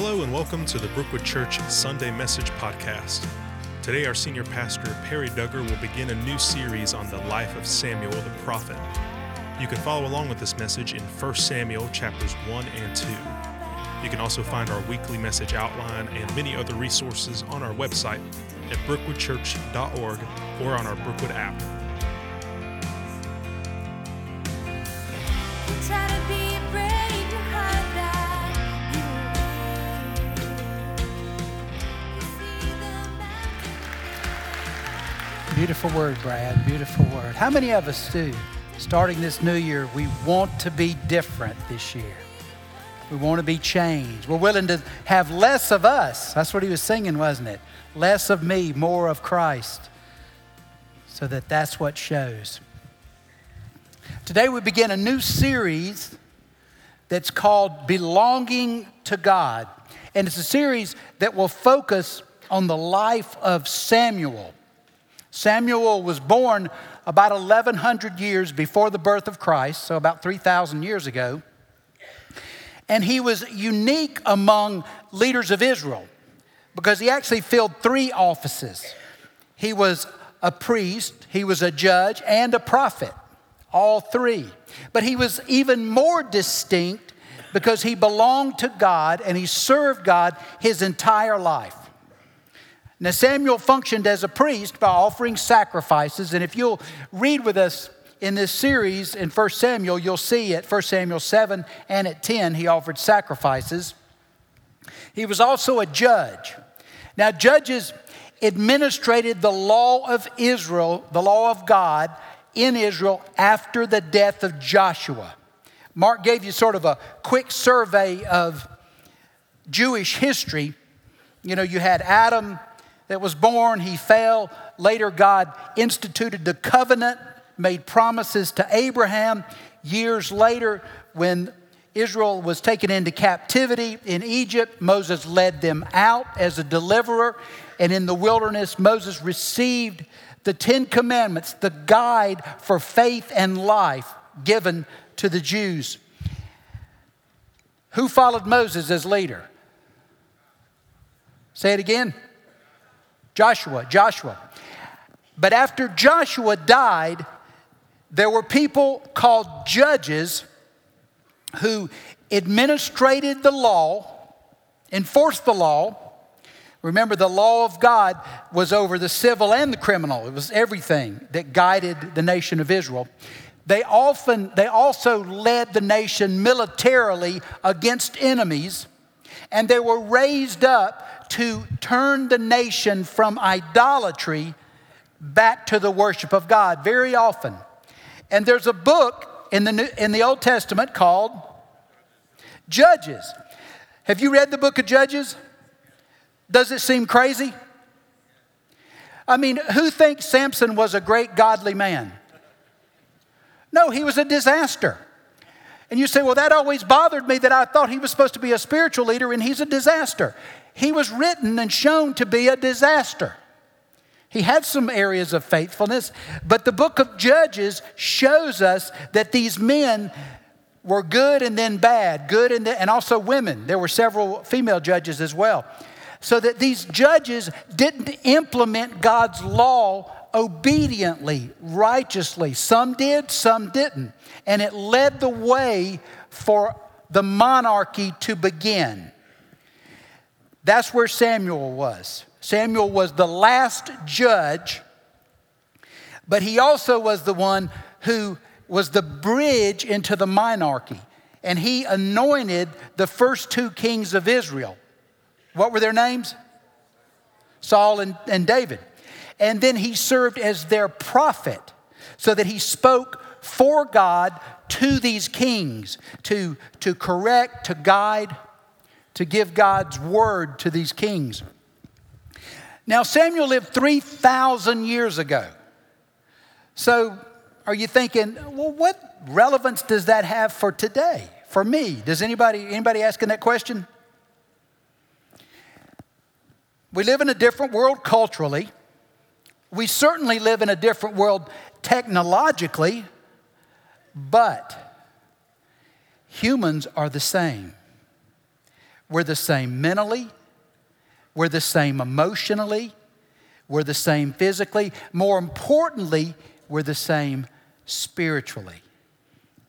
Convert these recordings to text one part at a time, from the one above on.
Hello and welcome to the Brookwood Church Sunday Message Podcast. Today, our senior pastor, Perry Duggar, will begin a new series on the life of Samuel the prophet. You can follow along with this message in 1 Samuel chapters 1 and 2. You can also find our weekly message outline and many other resources on our website at brookwoodchurch.org or on our Brookwood app. Beautiful word, Brad. Beautiful word. How many of us do, starting this new year, we want to be different this year? We want to be changed. We're willing to have less of us. That's what he was singing, wasn't it? Less of me, more of Christ. So that that's what shows. Today we begin a new series that's called Belonging to God. And it's a series that will focus on the life of Samuel. Samuel was born about 1100 years before the birth of Christ, so about 3,000 years ago. And he was unique among leaders of Israel because he actually filled three offices. He was a priest, he was a judge, and a prophet, all three. But he was even more distinct because he belonged to God and he served God his entire life. Now, Samuel functioned as a priest by offering sacrifices. And if you'll read with us in this series in 1 Samuel, you'll see at 1 Samuel 7 and at 10, he offered sacrifices. He was also a judge. Now, judges administrated the law of Israel, the law of God in Israel after the death of Joshua. Mark gave you sort of a quick survey of Jewish history. You know, you had Adam that was born, he fell. Later, God instituted the covenant, made promises to Abraham. Years later, when Israel was taken into captivity in Egypt, Moses led them out as a deliverer. And in the wilderness, Moses received the Ten Commandments, the guide for faith and life given to the Jews. Who followed Moses as leader? Say it again. Joshua, Joshua. But after Joshua died, there were people called judges who administrated the law, enforced the law. Remember, the law of God was over the civil and the criminal, it was everything that guided the nation of Israel. They often, they also led the nation militarily against enemies, and they were raised up to turn the nation from idolatry back to the worship of God very often. And there's a book in the, New, in the Old Testament called Judges. Have you read the book of Judges? Does it seem crazy? I mean, who thinks Samson was a great godly man? No, he was a disaster. And you say, well, that always bothered me that I thought he was supposed to be a spiritual leader and he's a disaster. He was written and shown to be a disaster. He had some areas of faithfulness, but the book of Judges shows us that these men were good and then bad, good and, then, and also women. There were several female judges as well. So that these judges didn't implement God's law obediently, righteously. Some did, some didn't. And it led the way for the monarchy to begin. That's where Samuel was. Samuel was the last judge, but he also was the one who was the bridge into the monarchy. And he anointed the first two kings of Israel. What were their names? Saul and, and David. And then he served as their prophet so that he spoke for God to these kings to, to correct, to guide, to give God's word to these kings. Now, Samuel lived 3,000 years ago. So, are you thinking, well, what relevance does that have for today, for me? Does anybody, anybody asking that question? We live in a different world culturally. We certainly live in a different world technologically, but humans are the same. We're the same mentally, we're the same emotionally, we're the same physically. More importantly, we're the same spiritually.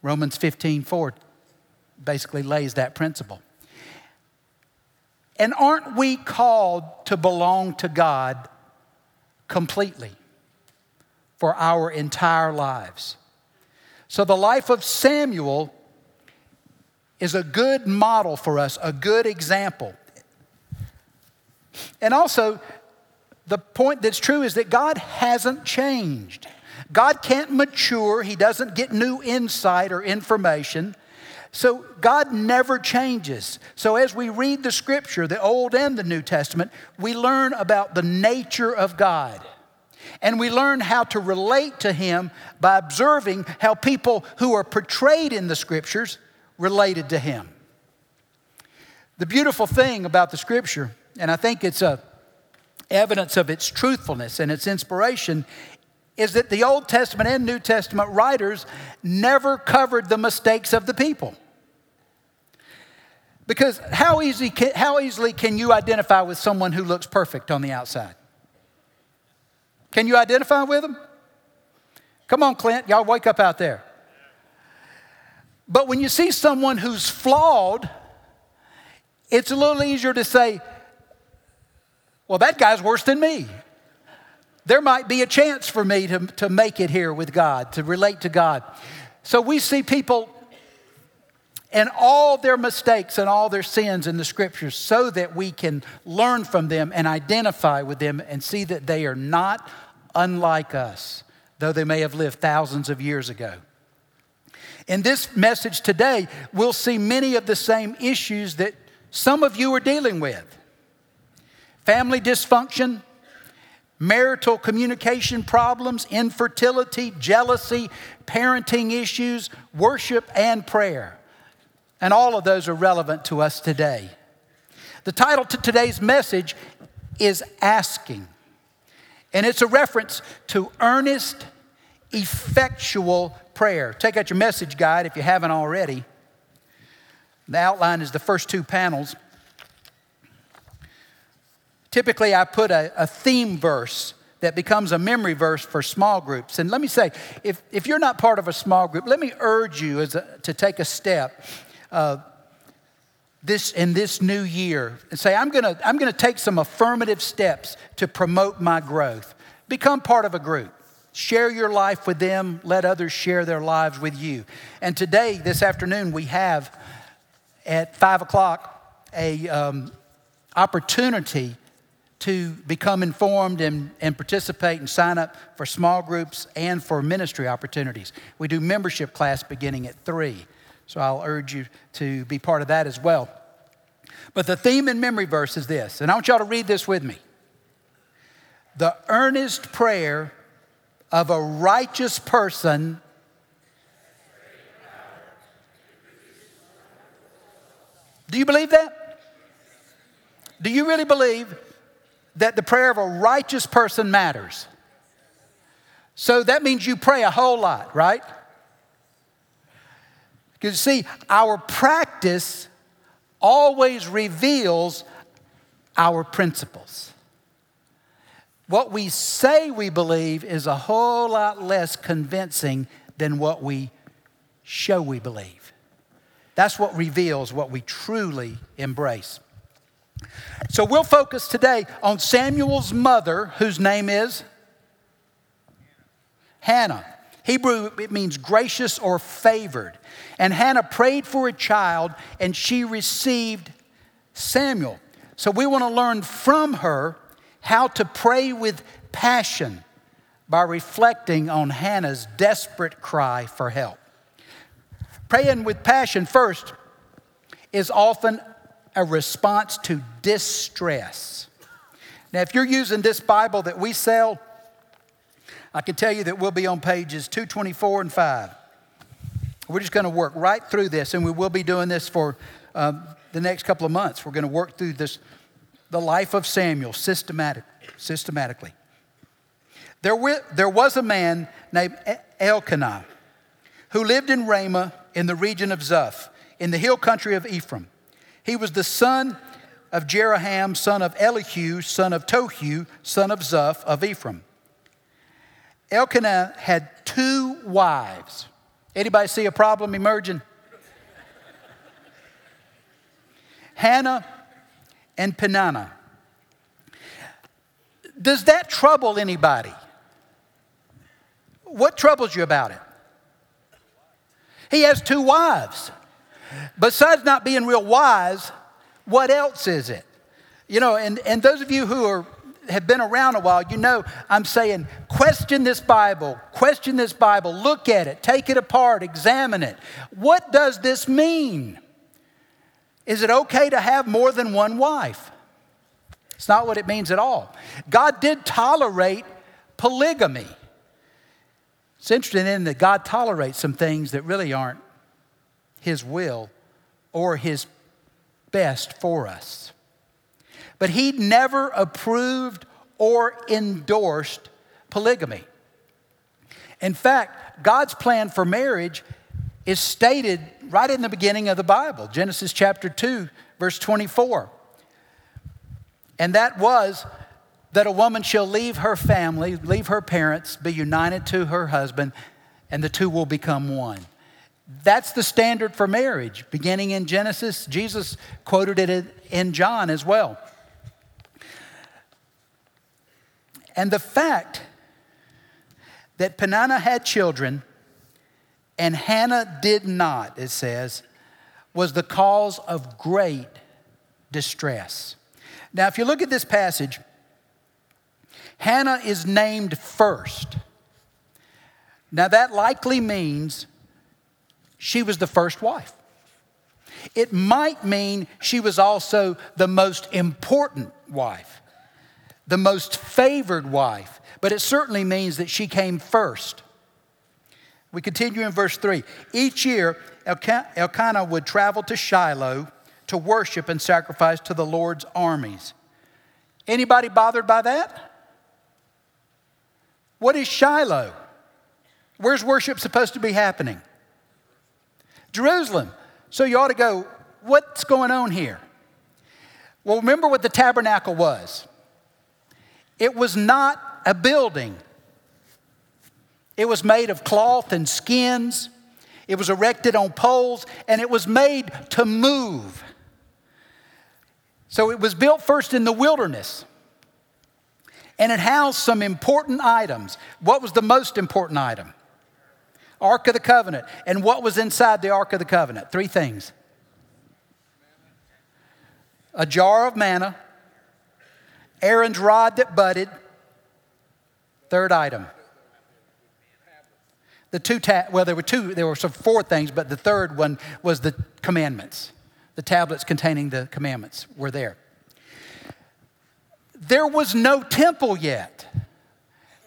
Romans 15 4 basically lays that principle. And aren't we called to belong to God completely for our entire lives? So, the life of Samuel is a good model for us, a good example. And also, the point that's true is that God hasn't changed. God can't mature, He doesn't get new insight or information. So God never changes. So as we read the scripture, the Old and the New Testament, we learn about the nature of God. And we learn how to relate to Him by observing how people who are portrayed in the scriptures related to Him. The beautiful thing about the scripture, and I think it's a evidence of its truthfulness and its inspiration, is that the Old Testament and New Testament writers never covered the mistakes of the people. Because how, easy can, how easily can you identify with someone who looks perfect on the outside? Can you identify with them? Come on, Clint, y'all wake up out there. But when you see someone who's flawed, it's a little easier to say, well, that guy's worse than me there might be a chance for me to, to make it here with God, to relate to God. So we see people and all their mistakes and all their sins in the scriptures so that we can learn from them and identify with them and see that they are not unlike us, though they may have lived thousands of years ago. In this message today, we'll see many of the same issues that some of you are dealing with family dysfunction, marital communication problems, infertility, jealousy, parenting issues, worship, and prayer. And all of those are relevant to us today. The title to today's message is Asking, and it's a reference to earnest, effectual prayer. Take out your message guide if you haven't already. The outline is the first two panels. Typically, I put a, a theme verse that becomes a memory verse for small groups. And let me say, if, if you're not part of a small group, let me urge you as a, to take a step uh, this, in this new year and say, I'm gonna, I'm gonna take some affirmative steps to promote my growth. Become part of a group. Share your life with them, let others share their lives with you. And today, this afternoon, we have at five o'clock a um, opportunity to become informed and, and participate and sign up for small groups and for ministry opportunities. We do membership class beginning at 3. So I'll urge you to be part of that as well. But the theme and memory verse is this, and I want y'all to read this with me. The earnest prayer of a righteous person Do you believe that? Do you really believe that the prayer of a righteous person matters. So that means you pray a whole lot, right? Because you see, our practice always reveals our principles. What we say we believe is a whole lot less convincing than what we show we believe. That's what reveals what we truly embrace. So we'll focus today on Samuel's mother, whose name is Hannah. Hebrew, it means gracious or favored. And Hannah prayed for a child and she received Samuel. So we want to learn from her how to pray with passion by reflecting on Hannah's desperate cry for help. Praying with passion first is often a response to distress. Now, if you're using this Bible that we sell, I can tell you that we'll be on pages 224 and 5. We're just going to work right through this, and we will be doing this for um, the next couple of months. We're going to work through this, the life of Samuel systematic, systematically. There, w- there was a man named Elkanah who lived in Ramah in the region of Zuph, in the hill country of Ephraim. He was the son of Jeroham, son of Elihu, son of Tohu, son of Zuph of Ephraim. Elkanah had two wives. Anybody see a problem emerging? Hannah and Peninnah. Does that trouble anybody? What troubles you about it? He has two wives. Besides not being real wise, what else is it? You know, and, and those of you who are have been around a while, you know I'm saying question this Bible, question this Bible, look at it, take it apart, examine it. What does this mean? Is it okay to have more than one wife? It's not what it means at all. God did tolerate polygamy. It's interesting in that God tolerates some things that really aren't His will or His best for us. But He never approved or endorsed polygamy. In fact, God's plan for marriage is stated right in the beginning of the Bible, Genesis chapter 2, verse 24. And that was that a woman shall leave her family, leave her parents, be united to her husband, and the two will become one. That's the standard for marriage, beginning in Genesis. Jesus quoted it in John as well. And the fact that Peninnah had children and Hannah did not, it says, was the cause of great distress. Now, if you look at this passage, Hannah is named first. Now, that likely means she was the first wife. It might mean she was also the most important wife, the most favored wife, but it certainly means that she came first. We continue in verse 3. Each year, Elkanah would travel to Shiloh to worship and sacrifice to the Lord's armies. Anybody bothered by that? What is Shiloh? Where's worship supposed to be happening? Jerusalem. So you ought to go, what's going on here? Well, remember what the tabernacle was it was not a building, it was made of cloth and skins. It was erected on poles and it was made to move. So it was built first in the wilderness. And it housed some important items. What was the most important item? Ark of the Covenant. And what was inside the Ark of the Covenant? Three things a jar of manna, Aaron's rod that budded. Third item the two, ta- well, there were two, there were some four things, but the third one was the commandments. The tablets containing the commandments were there. There was no temple yet.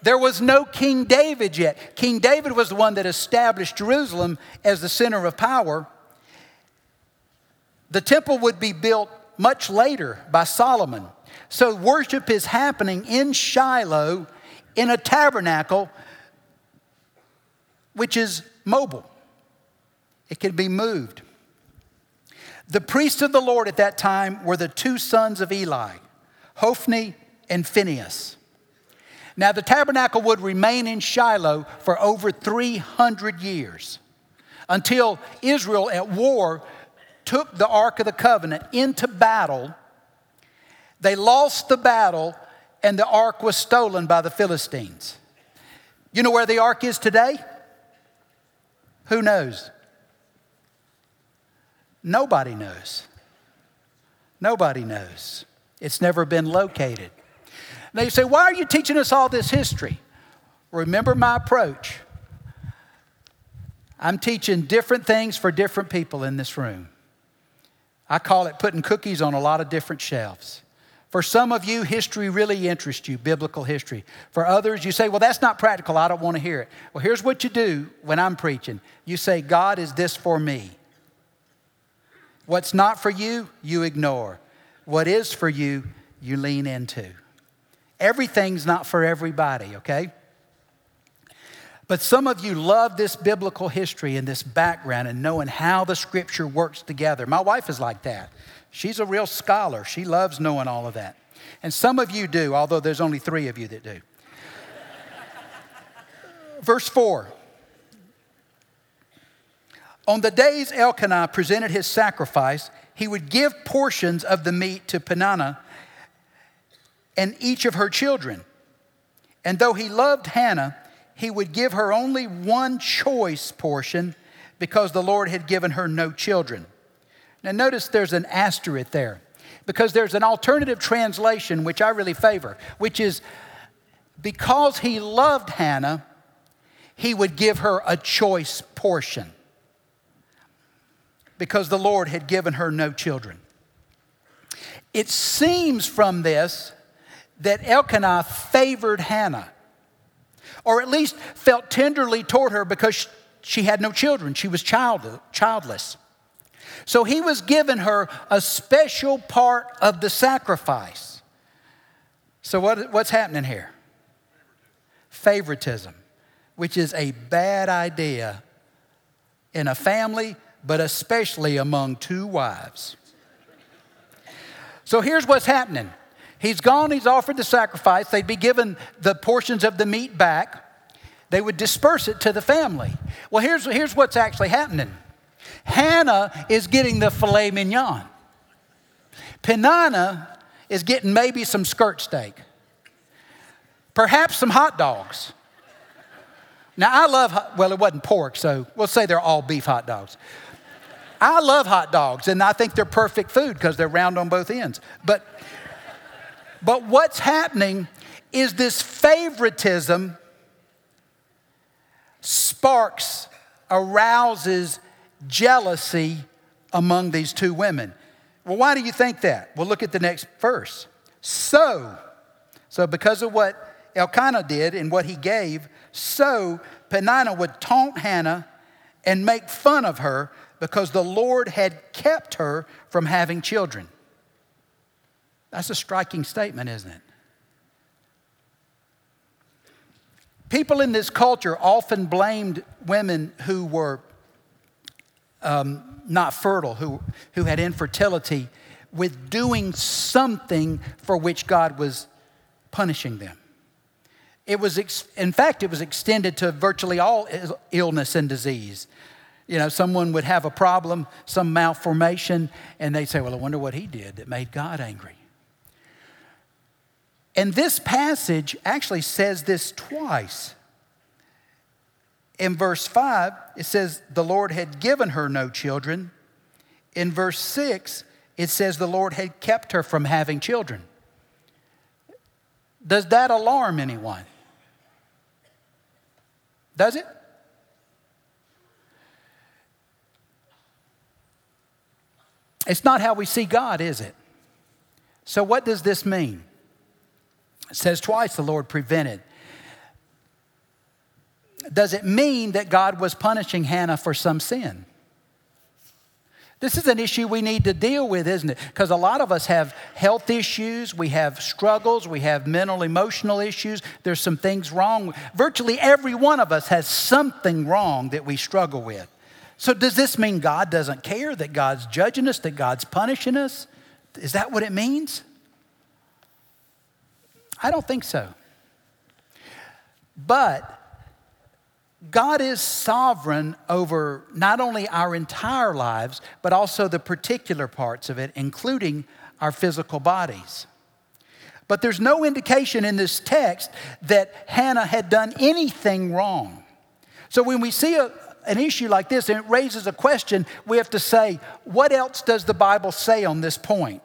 There was no King David yet. King David was the one that established Jerusalem as the center of power. The temple would be built much later by Solomon. So worship is happening in Shiloh in a tabernacle which is mobile, it can be moved. The priests of the Lord at that time were the two sons of Eli, Hophni and Phinehas. Now, the tabernacle would remain in Shiloh for over 300 years until Israel at war took the Ark of the Covenant into battle. They lost the battle, and the Ark was stolen by the Philistines. You know where the Ark is today? Who knows? Nobody knows. Nobody knows. It's never been located. Now you say, why are you teaching us all this history? Remember my approach. I'm teaching different things for different people in this room. I call it putting cookies on a lot of different shelves. For some of you, history really interests you, biblical history. For others, you say, well, that's not practical. I don't want to hear it. Well, here's what you do when I'm preaching you say, God, is this for me? What's not for you, you ignore. What is for you, you lean into. Everything's not for everybody, okay? But some of you love this biblical history and this background and knowing how the scripture works together. My wife is like that. She's a real scholar. She loves knowing all of that. And some of you do, although there's only three of you that do. Verse 4 On the days Elkanah presented his sacrifice, he would give portions of the meat to Peninnah and each of her children. And though he loved Hannah, he would give her only one choice portion because the Lord had given her no children. Now, notice there's an asterisk there because there's an alternative translation which I really favor, which is because he loved Hannah, he would give her a choice portion because the Lord had given her no children. It seems from this that Elkanah favored Hannah, or at least felt tenderly toward her because she had no children. She was child, childless. So he was giving her a special part of the sacrifice. So, what, what's happening here? Favoritism, which is a bad idea in a family, but especially among two wives. So, here's what's happening He's gone, he's offered the sacrifice. They'd be given the portions of the meat back. They would disperse it to the family. Well, here's, here's what's actually happening Hannah is getting the filet mignon, Peninnah is getting maybe some skirt steak, perhaps some hot dogs. Now, I love, well, it wasn't pork, so we'll say they're all beef hot dogs. I love hot dogs, and I think they're perfect food because they're round on both ends. But but what's happening is this favoritism sparks, arouses jealousy among these two women. Well, why do you think that? Well, look at the next verse. So, so because of what Elkanah did and what he gave, so Peninnah would taunt Hannah and make fun of her because the Lord had kept her from having children. That's a striking statement, isn't it? People in this culture often blamed women who were um, not fertile, who, who had infertility, with doing something for which God was punishing them. It was, ex- in fact, it was extended to virtually all illness and disease. You know, someone would have a problem, some malformation, and they'd say, Well, I wonder what he did that made God angry. And this passage actually says this twice. In verse 5, it says, The Lord had given her no children. In verse 6, it says, The Lord had kept her from having children. Does that alarm anyone? Does it? It's not how we see God, is it? So, what does this mean? It says twice the Lord prevented. Does it mean that God was punishing Hannah for some sin? This is an issue we need to deal with, isn't it? Because a lot of us have health issues, we have struggles, we have mental, emotional issues. There's some things wrong. Virtually every one of us has something wrong that we struggle with. So, does this mean God doesn't care, that God's judging us, that God's punishing us? Is that what it means? I don't think so. But God is sovereign over not only our entire lives, but also the particular parts of it, including our physical bodies. But there's no indication in this text that Hannah had done anything wrong. So when we see a, an issue like this and it raises a question, we have to say, what else does the Bible say on this point?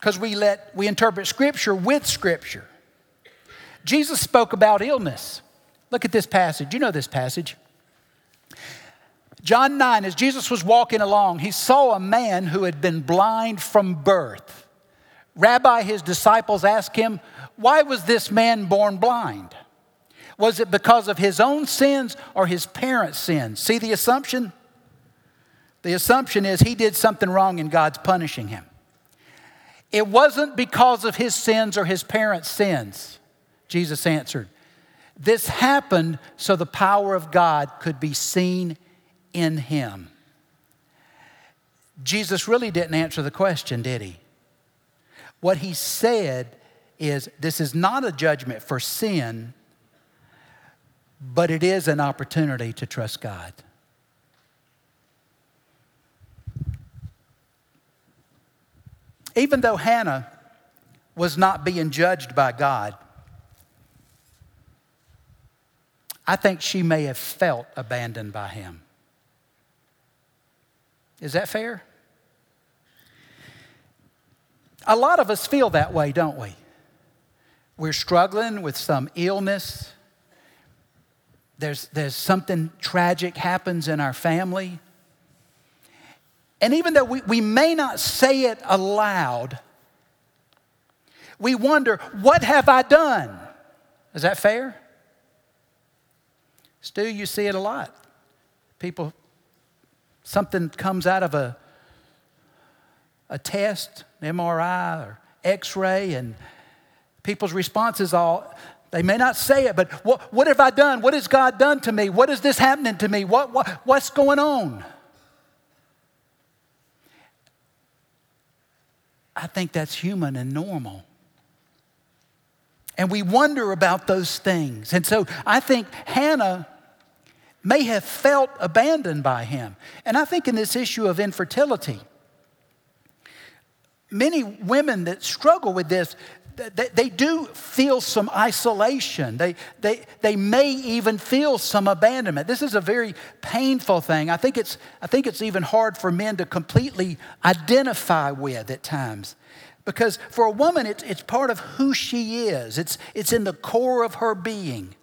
Because we let we interpret scripture with scripture. Jesus spoke about illness. Look at this passage. You know this passage. John 9, as Jesus was walking along, he saw a man who had been blind from birth. Rabbi, his disciples asked him, Why was this man born blind? Was it because of his own sins or his parents' sins? See the assumption? The assumption is he did something wrong and God's punishing him. It wasn't because of his sins or his parents' sins, Jesus answered. This happened so the power of God could be seen in him. Jesus really didn't answer the question, did he? What he said is this is not a judgment for sin, but it is an opportunity to trust God. Even though Hannah was not being judged by God, I think she may have felt abandoned by him. Is that fair? A lot of us feel that way, don't we? We're struggling with some illness. There's, there's something tragic happens in our family. And even though we, we may not say it aloud, we wonder, what have I done? Is that fair? Stu, you see it a lot. People, something comes out of a, a test, MRI or x ray, and people's responses all, they may not say it, but what, what have I done? What has God done to me? What is this happening to me? What, what, what's going on? I think that's human and normal. And we wonder about those things. And so I think Hannah may have felt abandoned by him. And I think in this issue of infertility, many women that struggle with this, they, do feel some isolation. They, they, they may even feel some abandonment. This is a very painful thing. I think, it's, I think it's even hard for men to completely identify with at times. Because for a woman, it's, it's part of who she is, it's, it's in the core of her being.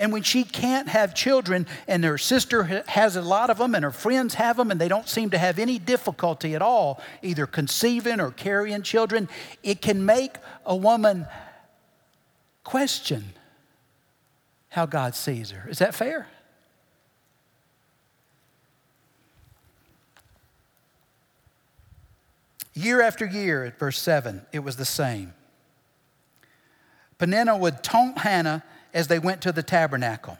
And when she can't have children and her sister has a lot of them and her friends have them and they don't seem to have any difficulty at all, either conceiving or carrying children, it can make a woman question how God sees her. Is that fair? Year after year, at verse 7, it was the same. Peninnah would taunt Hannah as they went to the tabernacle.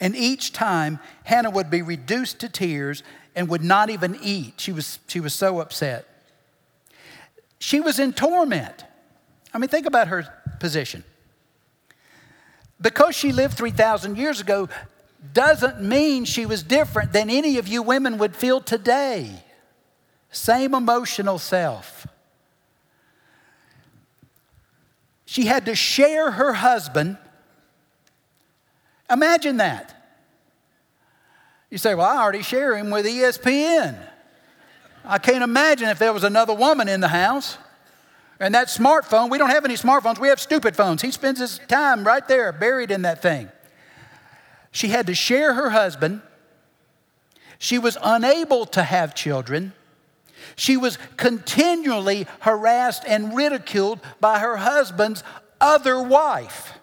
And each time, Hannah would be reduced to tears and would not even eat. She was, she was so upset. She was in torment. I mean, think about her position. Because she lived 3,000 years ago doesn't mean she was different than any of you women would feel today. Same emotional self. She had to share her husband. Imagine that. You say, Well, I already share him with ESPN. I can't imagine if there was another woman in the house. And that smartphone, we don't have any smartphones, we have stupid phones. He spends his time right there, buried in that thing. She had to share her husband. She was unable to have children. She was continually harassed and ridiculed by her husband's other wife.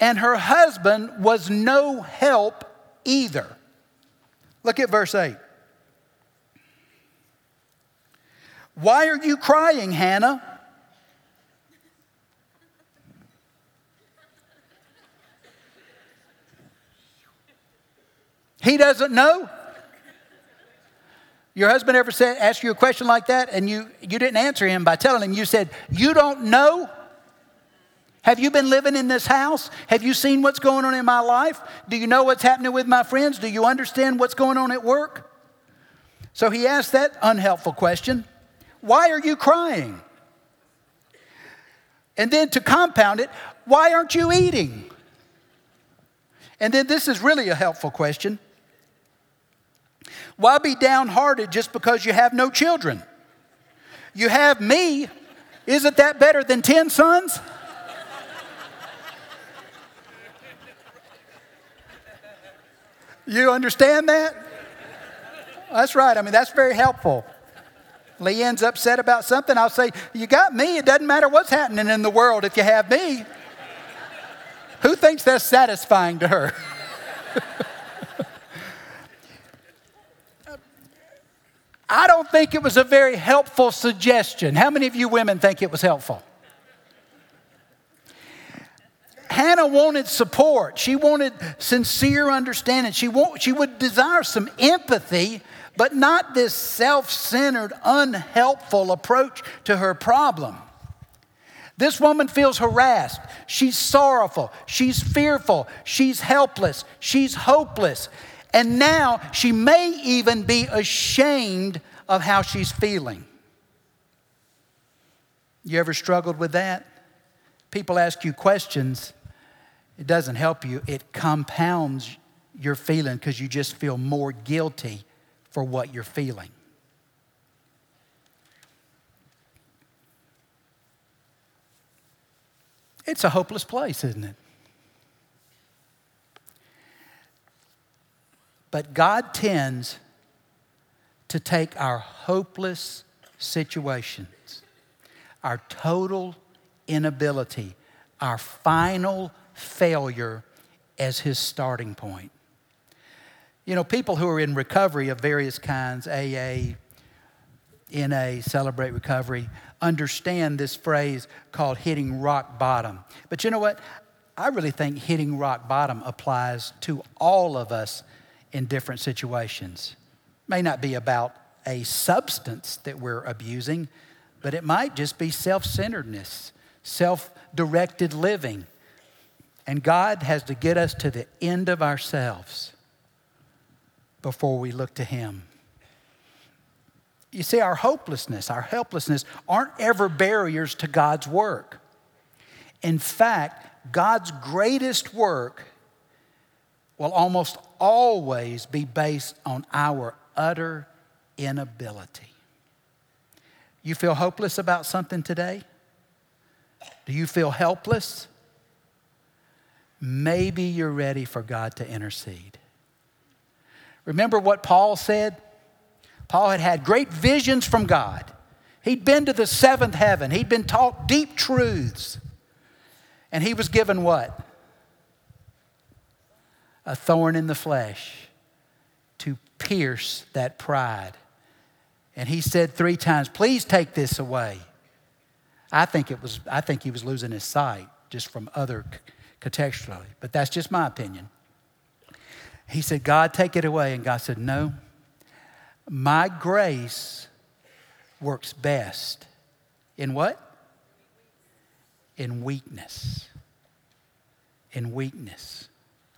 And her husband was no help either. Look at verse 8. Why are you crying, Hannah? He doesn't know. Your husband ever said, asked you a question like that and you, you didn't answer him by telling him, you said, You don't know? Have you been living in this house? Have you seen what's going on in my life? Do you know what's happening with my friends? Do you understand what's going on at work? So he asked that unhelpful question Why are you crying? And then to compound it, why aren't you eating? And then this is really a helpful question why be downhearted just because you have no children? You have me. Isn't that better than 10 sons? You understand that? That's right. I mean, that's very helpful. Leanne's upset about something, I'll say, You got me. It doesn't matter what's happening in the world if you have me. Who thinks that's satisfying to her? I don't think it was a very helpful suggestion. How many of you women think it was helpful? Hannah wanted support. She wanted sincere understanding. She, want, she would desire some empathy, but not this self centered, unhelpful approach to her problem. This woman feels harassed. She's sorrowful. She's fearful. She's helpless. She's hopeless. And now she may even be ashamed of how she's feeling. You ever struggled with that? People ask you questions, it doesn't help you, it compounds your feeling because you just feel more guilty for what you're feeling. It's a hopeless place, isn't it? But God tends to take our hopeless situations, our total inability, our final failure as his starting point. You know, people who are in recovery of various kinds, AA, NA, Celebrate Recovery, understand this phrase called hitting rock bottom. But you know what? I really think hitting rock bottom applies to all of us in different situations. May not be about a substance that we're abusing, but it might just be self centeredness, self directed living. And God has to get us to the end of ourselves before we look to Him. You see, our hopelessness, our helplessness aren't ever barriers to God's work. In fact, God's greatest work will almost always be based on our utter inability. You feel hopeless about something today? Do you feel helpless? Maybe you're ready for God to intercede. Remember what Paul said? Paul had had great visions from God. He'd been to the seventh heaven, he'd been taught deep truths. And he was given what? A thorn in the flesh to pierce that pride. And he said three times, Please take this away. I think, it was, I think he was losing his sight just from other contextually, but that's just my opinion. He said, God, take it away. And God said, No, my grace works best in what? In weakness. In weakness.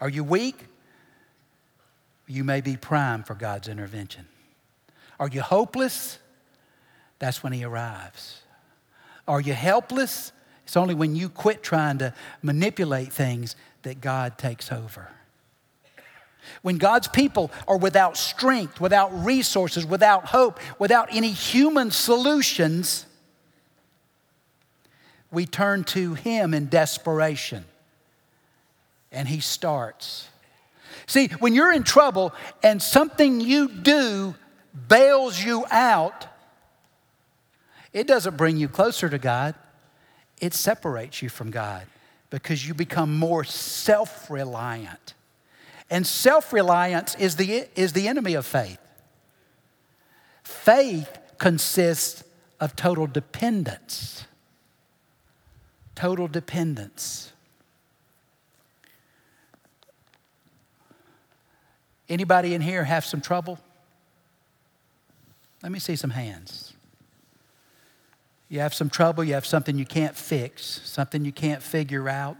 Are you weak? You may be primed for God's intervention. Are you hopeless? That's when He arrives. Are you helpless? It's only when you quit trying to manipulate things that God takes over. When God's people are without strength, without resources, without hope, without any human solutions, we turn to Him in desperation. And He starts. See, when you're in trouble and something you do bails you out, it doesn't bring you closer to God, it separates you from God because you become more self reliant. And self reliance is the, is the enemy of faith. Faith consists of total dependence. Total dependence. Anybody in here have some trouble? Let me see some hands. You have some trouble, you have something you can't fix, something you can't figure out.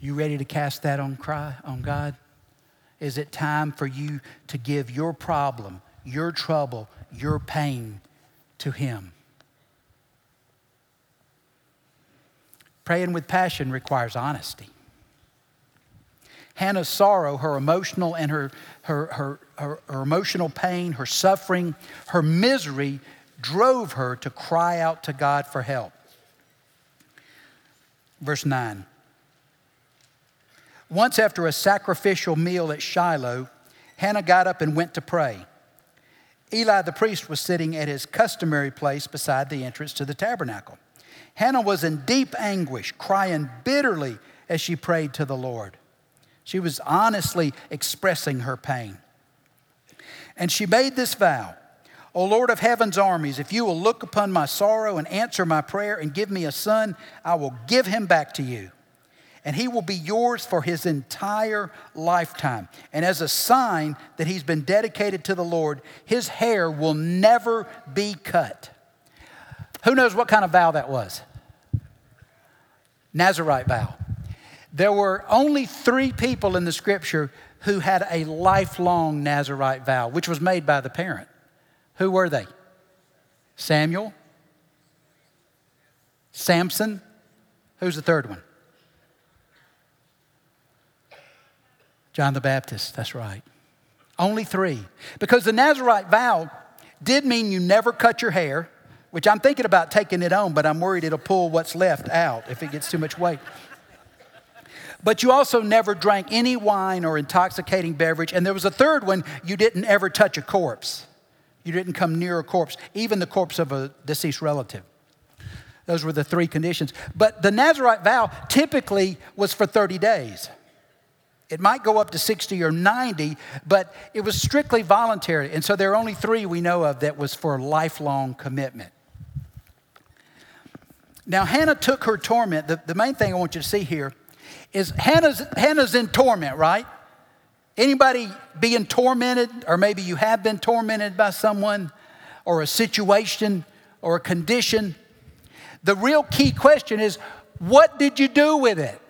You ready to cast that on cry on God? Is it time for you to give your problem, your trouble, your pain to him? Praying with passion requires honesty. Hannah's sorrow, her emotional and her, her, her, her, her emotional pain, her suffering, her misery drove her to cry out to God for help. Verse 9 once, after a sacrificial meal at Shiloh, Hannah got up and went to pray. Eli the priest was sitting at his customary place beside the entrance to the tabernacle. Hannah was in deep anguish, crying bitterly as she prayed to the Lord. She was honestly expressing her pain. And she made this vow O Lord of heaven's armies, if you will look upon my sorrow and answer my prayer and give me a son, I will give him back to you. And he will be yours for his entire lifetime. And as a sign that he's been dedicated to the Lord, his hair will never be cut. Who knows what kind of vow that was? Nazarite vow. There were only three people in the scripture who had a lifelong Nazarite vow, which was made by the parent. Who were they? Samuel, Samson. Who's the third one? John the Baptist. That's right. Only three. Because the Nazarite vow did mean you never cut your hair, which I'm thinking about taking it on, but I'm worried it'll pull what's left out if it gets too much weight. But you also never drank any wine or intoxicating beverage. And there was a third one you didn't ever touch a corpse. You didn't come near a corpse, even the corpse of a deceased relative. Those were the three conditions. But the Nazarite vow typically was for 30 days. It might go up to 60 or 90, but it was strictly voluntary. And so there are only three we know of that was for lifelong commitment. Now, Hannah took her torment. The, the main thing I want you to see here is Hannah's, Hannah's in torment, right? Anybody being tormented, or maybe you have been tormented by someone or a situation or a condition? The real key question is what did you do with it?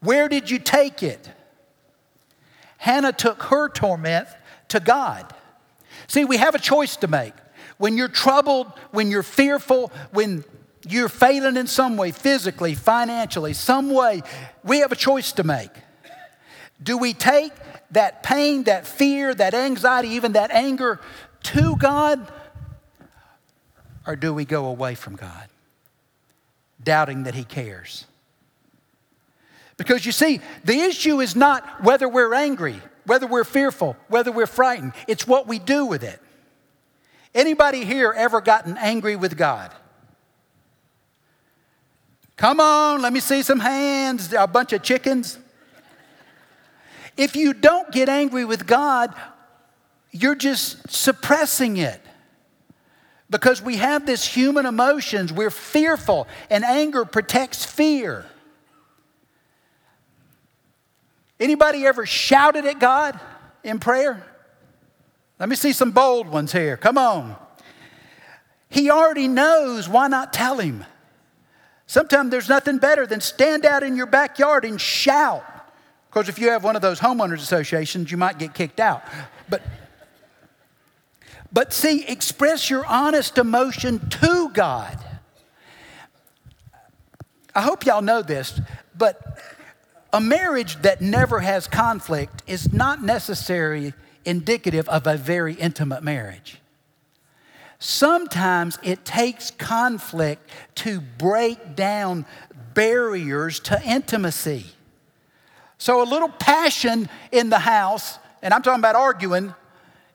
Where did you take it? Hannah took her torment to God. See, we have a choice to make. When you're troubled, when you're fearful, when you're failing in some way, physically, financially, some way, we have a choice to make. Do we take that pain, that fear, that anxiety, even that anger to God? Or do we go away from God, doubting that He cares? Because you see, the issue is not whether we're angry, whether we're fearful, whether we're frightened. It's what we do with it. Anybody here ever gotten angry with God? Come on, let me see some hands, a bunch of chickens. If you don't get angry with God, you're just suppressing it. Because we have this human emotions, we're fearful, and anger protects fear. Anybody ever shouted at God in prayer? Let me see some bold ones here. Come on. He already knows, why not tell him? Sometimes there's nothing better than stand out in your backyard and shout. Because if you have one of those homeowners associations, you might get kicked out. But but see, express your honest emotion to God. I hope y'all know this, but a marriage that never has conflict is not necessarily indicative of a very intimate marriage. Sometimes it takes conflict to break down barriers to intimacy. So, a little passion in the house, and I'm talking about arguing,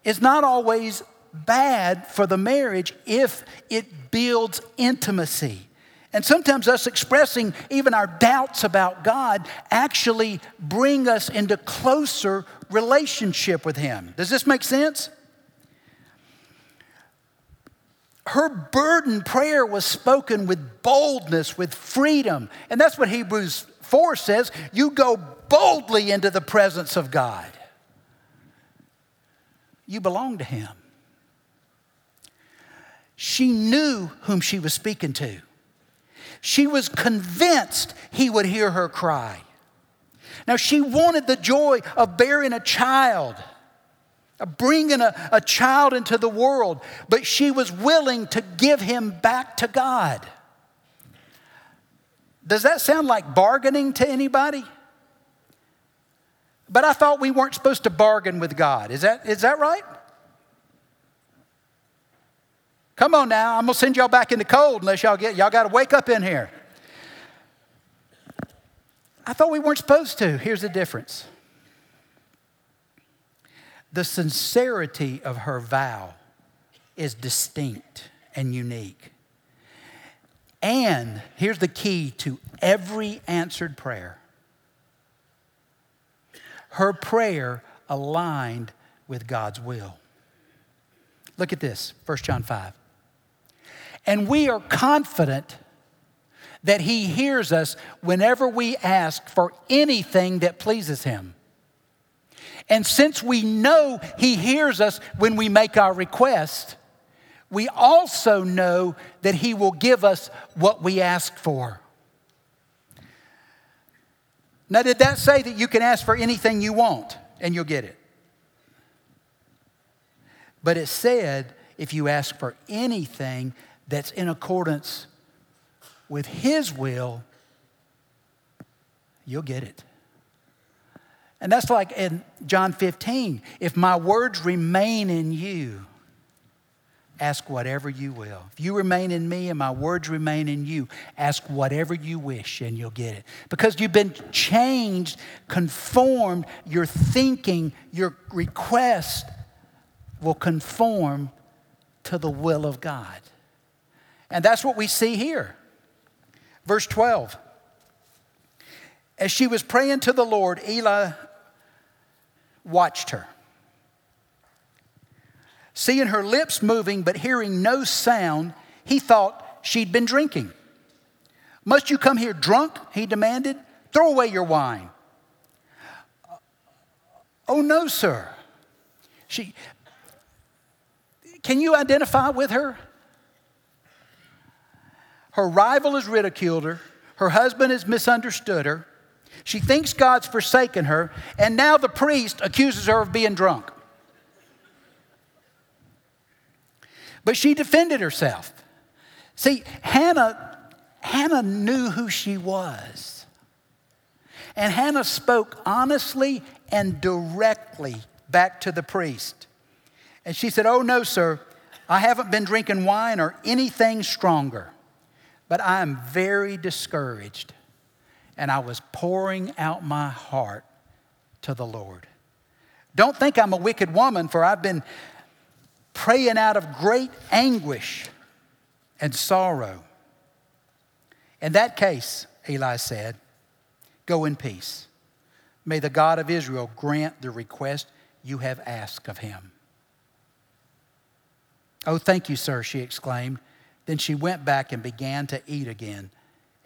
is not always bad for the marriage if it builds intimacy. And sometimes us expressing even our doubts about God actually bring us into closer relationship with Him. Does this make sense? Her burden prayer was spoken with boldness, with freedom. And that's what Hebrews 4 says you go boldly into the presence of God. You belong to Him. She knew whom she was speaking to. She was convinced He would hear her cry. Now, she wanted the joy of bearing a child, bringing a, a child into the world, but she was willing to give him back to God. Does that sound like bargaining to anybody? But I thought we weren't supposed to bargain with God. Is that, is that right? Come on now, I'm gonna send y'all back in the cold unless y'all get y'all gotta wake up in here. I thought we weren't supposed to. Here's the difference. The sincerity of her vow is distinct and unique. And here's the key to every answered prayer her prayer aligned with God's will. Look at this, 1 John 5. And we are confident that he hears us whenever we ask for anything that pleases him. And since we know he hears us when we make our request, we also know that he will give us what we ask for. Now, did that say that you can ask for anything you want and you'll get it? But it said if you ask for anything that's in accordance with His will, you'll get it. And that's like in John 15 if my words remain in you, ask whatever you will. If you remain in me and my words remain in you, ask whatever you wish and you'll get it. Because you've been changed, conformed, your thinking, your request will conform to the will of God. And that's what we see here. Verse 12. As she was praying to the Lord, Eli watched her. Seeing her lips moving but hearing no sound, he thought she'd been drinking. Must you come here drunk? He demanded. Throw away your wine. Oh, no, sir. She, can you identify with her? Her rival has ridiculed her. Her husband has misunderstood her. She thinks God's forsaken her. And now the priest accuses her of being drunk. But she defended herself. See, Hannah, Hannah knew who she was. And Hannah spoke honestly and directly back to the priest. And she said, Oh, no, sir, I haven't been drinking wine or anything stronger but I am very discouraged. And I was pouring out my heart to the Lord. Don't think I'm a wicked woman, for I've been praying out of great anguish and sorrow. In that case, Eli said, Go in peace. May the God of Israel grant the request you have asked of him. Oh, thank you, sir, she exclaimed. Then she went back and began to eat again,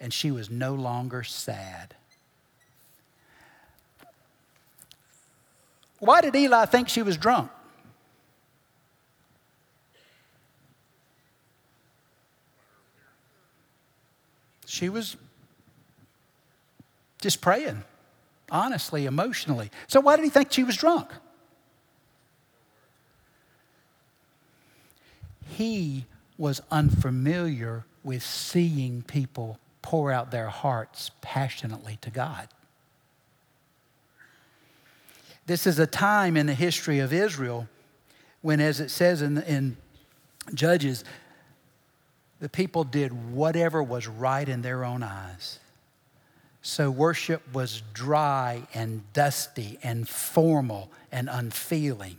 and she was no longer sad. Why did Eli think she was drunk? She was just praying, honestly, emotionally. So, why did he think she was drunk? He was unfamiliar with seeing people pour out their hearts passionately to God. This is a time in the history of Israel when, as it says in, in Judges, the people did whatever was right in their own eyes. So worship was dry and dusty and formal and unfeeling.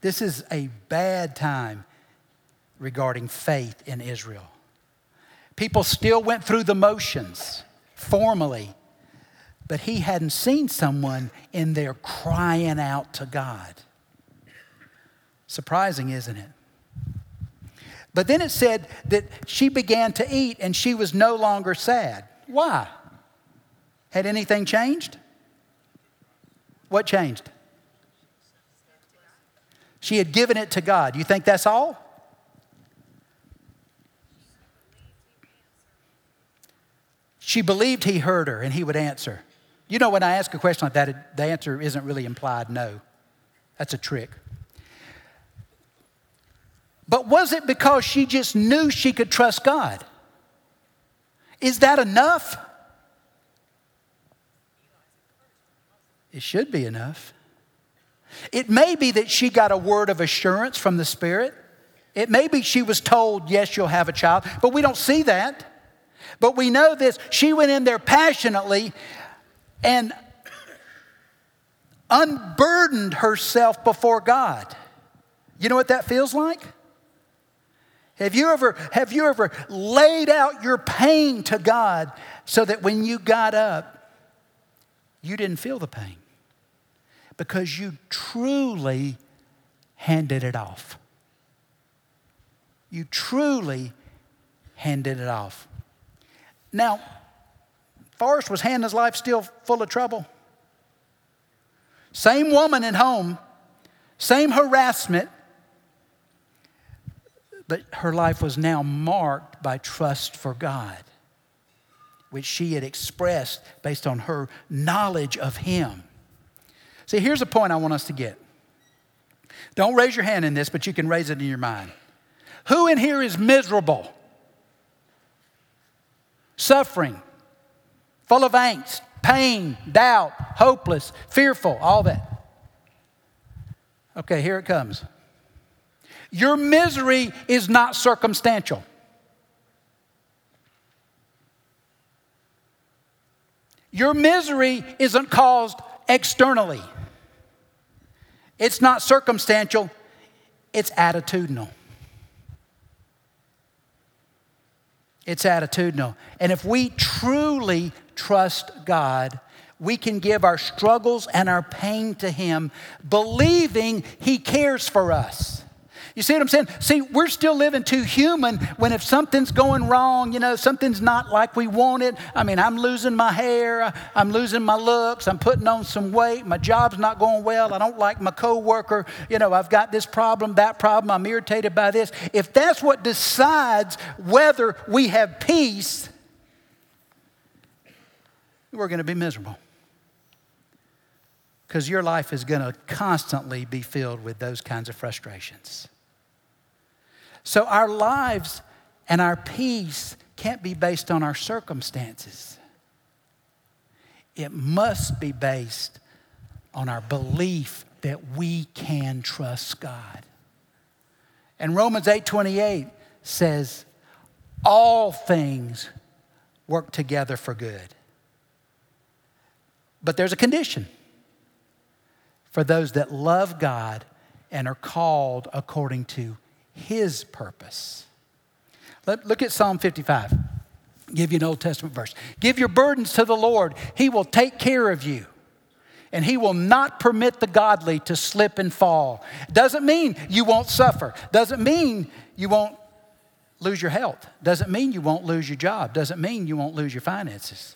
This is a bad time regarding faith in Israel. People still went through the motions formally, but he hadn't seen someone in there crying out to God. Surprising, isn't it? But then it said that she began to eat and she was no longer sad. Why? Had anything changed? What changed? She had given it to God. You think that's all? She believed he heard her and he would answer. You know, when I ask a question like that, the answer isn't really implied no. That's a trick. But was it because she just knew she could trust God? Is that enough? It should be enough. It may be that she got a word of assurance from the Spirit. It may be she was told, yes, you'll have a child, but we don't see that. But we know this she went in there passionately and unburdened herself before God. You know what that feels like? Have you ever have you ever laid out your pain to God so that when you got up you didn't feel the pain because you truly handed it off. you truly handed it off. Now, Forrest was Hannah's life still full of trouble? Same woman at home, same harassment, but her life was now marked by trust for God, which she had expressed based on her knowledge of Him. See, here's a point I want us to get. Don't raise your hand in this, but you can raise it in your mind. Who in here is miserable? Suffering, full of angst, pain, doubt, hopeless, fearful, all that. Okay, here it comes. Your misery is not circumstantial. Your misery isn't caused externally. It's not circumstantial, it's attitudinal. It's attitudinal. And if we truly trust God, we can give our struggles and our pain to Him, believing He cares for us. You see what I'm saying? See, we're still living too human when if something's going wrong, you know, something's not like we want it. I mean, I'm losing my hair, I'm losing my looks, I'm putting on some weight, my job's not going well, I don't like my coworker, you know, I've got this problem, that problem, I'm irritated by this. If that's what decides whether we have peace, we're going to be miserable. Because your life is going to constantly be filled with those kinds of frustrations. So our lives and our peace can't be based on our circumstances. It must be based on our belief that we can trust God. And Romans 8:28 says all things work together for good. But there's a condition for those that love God and are called according to his purpose. Let, look at Psalm 55. Give you an Old Testament verse. Give your burdens to the Lord, He will take care of you. And he will not permit the godly to slip and fall. Doesn't mean you won't suffer. Doesn't mean you won't lose your health. Doesn't mean you won't lose your job. Doesn't mean you won't lose your finances.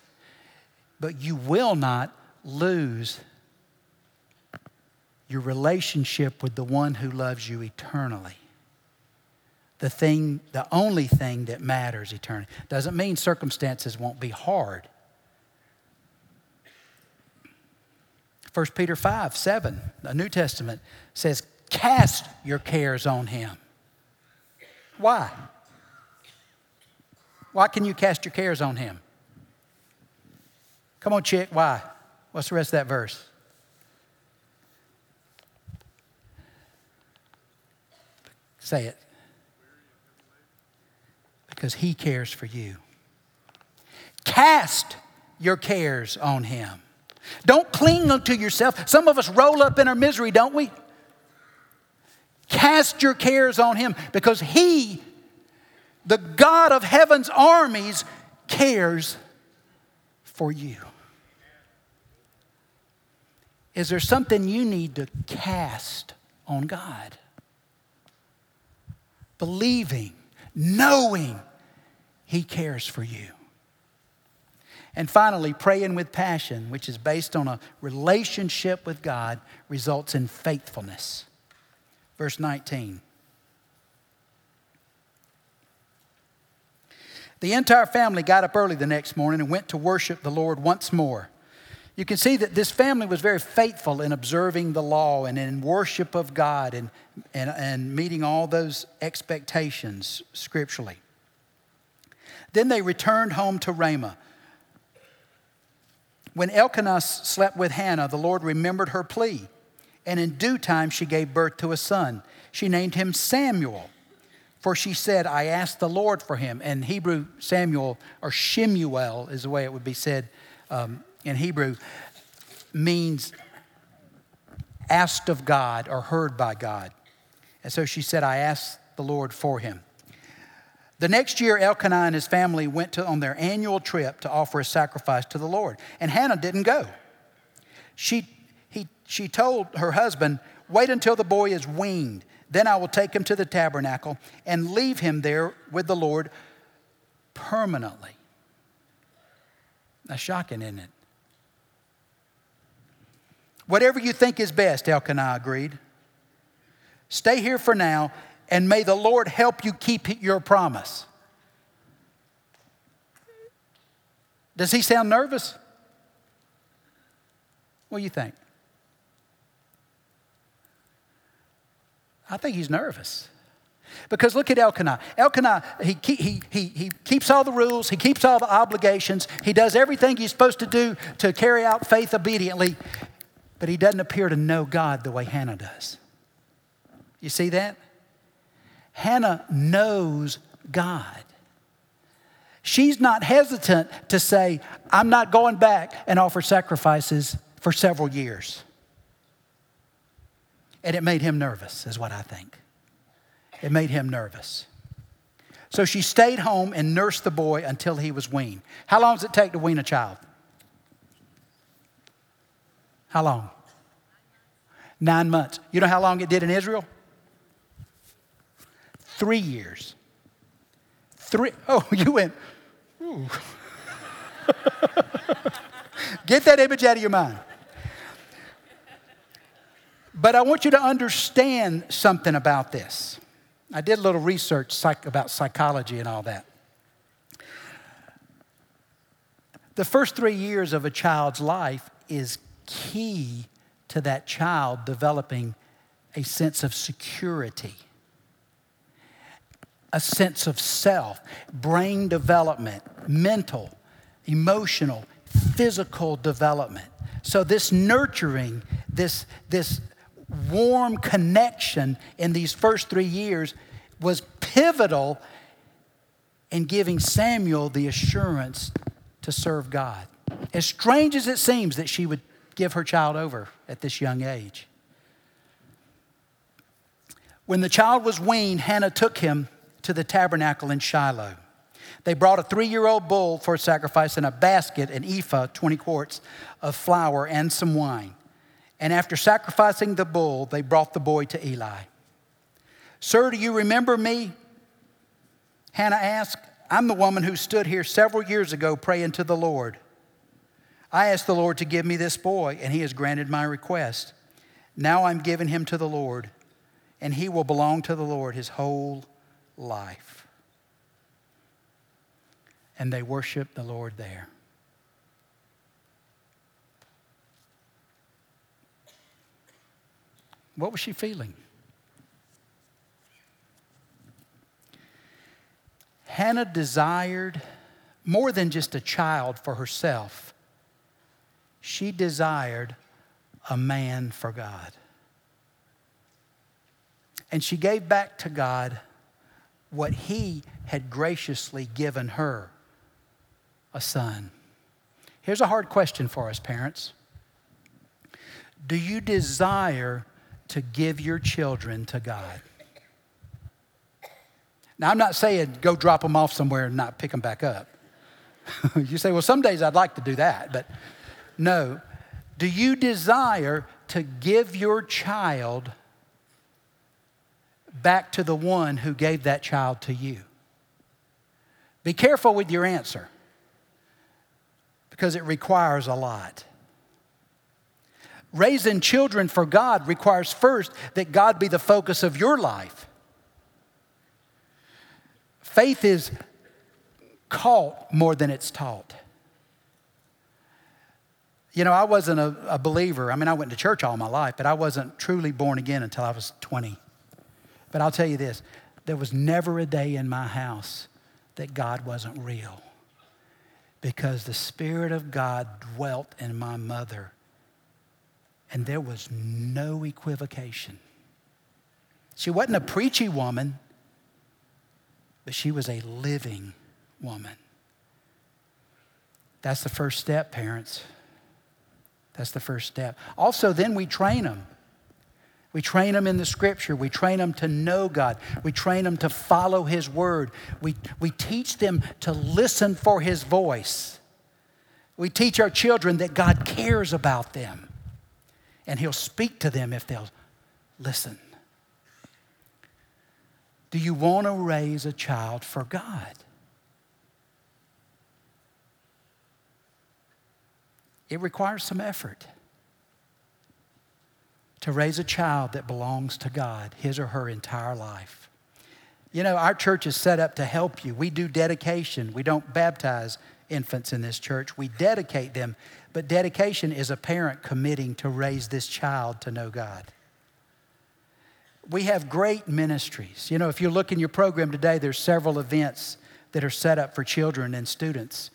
But you will not lose your relationship with the one who loves you eternally the thing, the only thing that matters eternity. Doesn't mean circumstances won't be hard. 1 Peter 5, 7, the New Testament says, Cast your cares on him. Why? Why can you cast your cares on him? Come on, chick, why? What's the rest of that verse? Say it because He cares for you. Cast your cares on Him. Don't cling unto yourself. Some of us roll up in our misery, don't we? Cast your cares on Him because He, the God of heaven's armies, cares for you. Is there something you need to cast on God? Believing, knowing he cares for you. And finally, praying with passion, which is based on a relationship with God, results in faithfulness. Verse 19. The entire family got up early the next morning and went to worship the Lord once more. You can see that this family was very faithful in observing the law and in worship of God and, and, and meeting all those expectations scripturally. Then they returned home to Ramah. When Elkanah slept with Hannah, the Lord remembered her plea, and in due time she gave birth to a son. She named him Samuel, for she said, I asked the Lord for him. And Hebrew, Samuel, or Shemuel is the way it would be said um, in Hebrew, means asked of God or heard by God. And so she said, I asked the Lord for him. The next year, Elkanah and his family went to, on their annual trip to offer a sacrifice to the Lord. And Hannah didn't go. She, he, she told her husband, Wait until the boy is weaned, Then I will take him to the tabernacle and leave him there with the Lord permanently. That's shocking, isn't it? Whatever you think is best, Elkanah agreed. Stay here for now, and may the Lord help you keep your promise. Does he sound nervous? What do you think? I think he's nervous. Because look at Elkanah. Elkanah, he, he, he, he keeps all the rules, he keeps all the obligations, he does everything he's supposed to do to carry out faith obediently, but he doesn't appear to know God the way Hannah does. You see that? Hannah knows God. She's not hesitant to say, I'm not going back and offer sacrifices for several years. And it made him nervous, is what I think. It made him nervous. So she stayed home and nursed the boy until he was weaned. How long does it take to wean a child? How long? Nine months. You know how long it did in Israel? Three years. Three. Oh, you went, Get that image out of your mind. But I want you to understand something about this. I did a little research psych- about psychology and all that. The first three years of a child's life is key to that child developing a sense of security, a sense of self, brain development, mental, emotional, physical development. So, this nurturing, this, this warm connection in these first three years was pivotal in giving Samuel the assurance to serve God. As strange as it seems that she would give her child over at this young age. When the child was weaned, Hannah took him to the tabernacle in Shiloh. They brought a three year old bull for sacrifice in a basket, an ephah, 20 quarts of flour, and some wine. And after sacrificing the bull, they brought the boy to Eli. Sir, do you remember me? Hannah asked. I'm the woman who stood here several years ago praying to the Lord. I asked the Lord to give me this boy, and he has granted my request. Now I'm giving him to the Lord, and he will belong to the Lord his whole life. And they worship the Lord there. What was she feeling? Hannah desired more than just a child for herself, she desired a man for God. And she gave back to God what He had graciously given her a son. Here's a hard question for us, parents Do you desire to give your children to God? Now, I'm not saying go drop them off somewhere and not pick them back up. you say, well, some days I'd like to do that, but no. Do you desire to give your child back to the one who gave that child to you? Be careful with your answer because it requires a lot. Raising children for God requires first that God be the focus of your life. Faith is caught more than it's taught. You know, I wasn't a, a, believer. I mean, I went to church all my life, but I wasn't truly born again until I was 20. But I'll tell you this there was never a day in my house that God wasn't real because the Spirit of God dwelt in my mother, and there was no equivocation. She wasn't a preachy woman, but she was a living woman. That's the first step, parents. That's the first step. Also, then we train them. We train them in the scripture. We train them to know God. We train them to follow His word. We, we teach them to listen for His voice. We teach our children that God cares about them and He'll speak to them if they'll listen. Do you want to raise a child for God? It requires some effort to raise a child that belongs to God, his or her entire life. You know, our church is set up to help you. We do dedication. We don't baptize infants in this church, we dedicate them. But dedication is a parent committing to raise this child to know God. We have great ministries. You know, if you look in your program today, there's several events that are set up for children and students.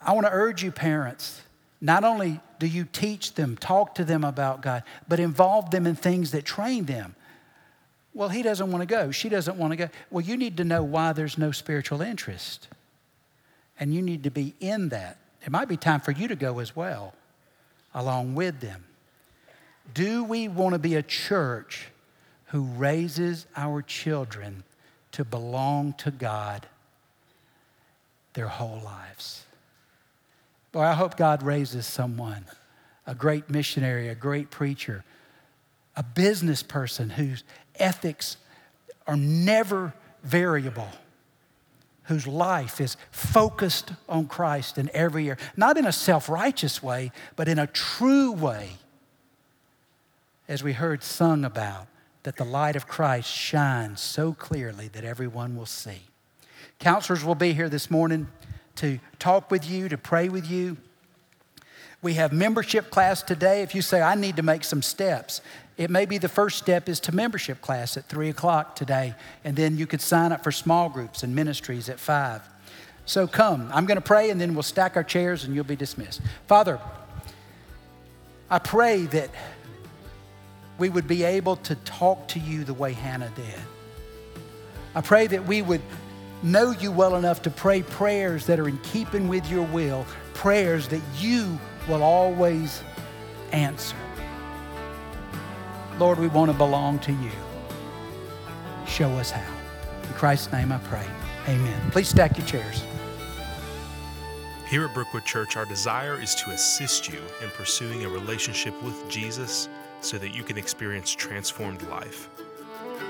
I want to urge you, parents, not only do you teach them, talk to them about God, but involve them in things that train them. Well, he doesn't want to go. She doesn't want to go. Well, you need to know why there's no spiritual interest. And you need to be in that. It might be time for you to go as well, along with them. Do we want to be a church who raises our children to belong to God their whole lives? Boy, I hope God raises someone, a great missionary, a great preacher, a business person whose ethics are never variable, whose life is focused on Christ in every area, not in a self righteous way, but in a true way, as we heard sung about, that the light of Christ shines so clearly that everyone will see. Counselors will be here this morning to talk with you, to pray with you. We have membership class today. If you say, I need to make some steps, it may be the first step is to membership class at three o'clock today. And then you could sign up for small groups and ministries at five. So come. I'm going to pray and then we'll stack our chairs and you'll be dismissed. Father, I pray that we would be able to talk to you the way Hannah did. I pray that we would know you well enough to pray prayers that are in keeping with your will, prayers that you will always answer. Lord, we want to belong to you. Show us how. In Christ's name I pray. Amen. Please stack your chairs. Here at Brookwood Church, our desire is to assist you in pursuing a relationship with Jesus so that you can experience transformed life.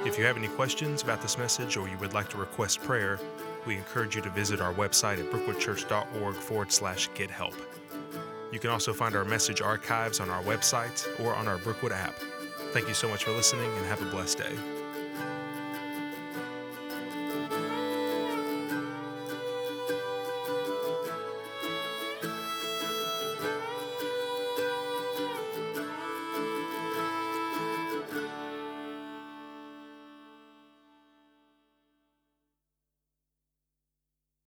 If you have any questions about this message or you would like to request prayer, we encourage you to visit our website at brookwoodchurch.org forward slash get help. You can also find our message archives on our website or on our Brookwood app. Thank you so much for listening and have a blessed day.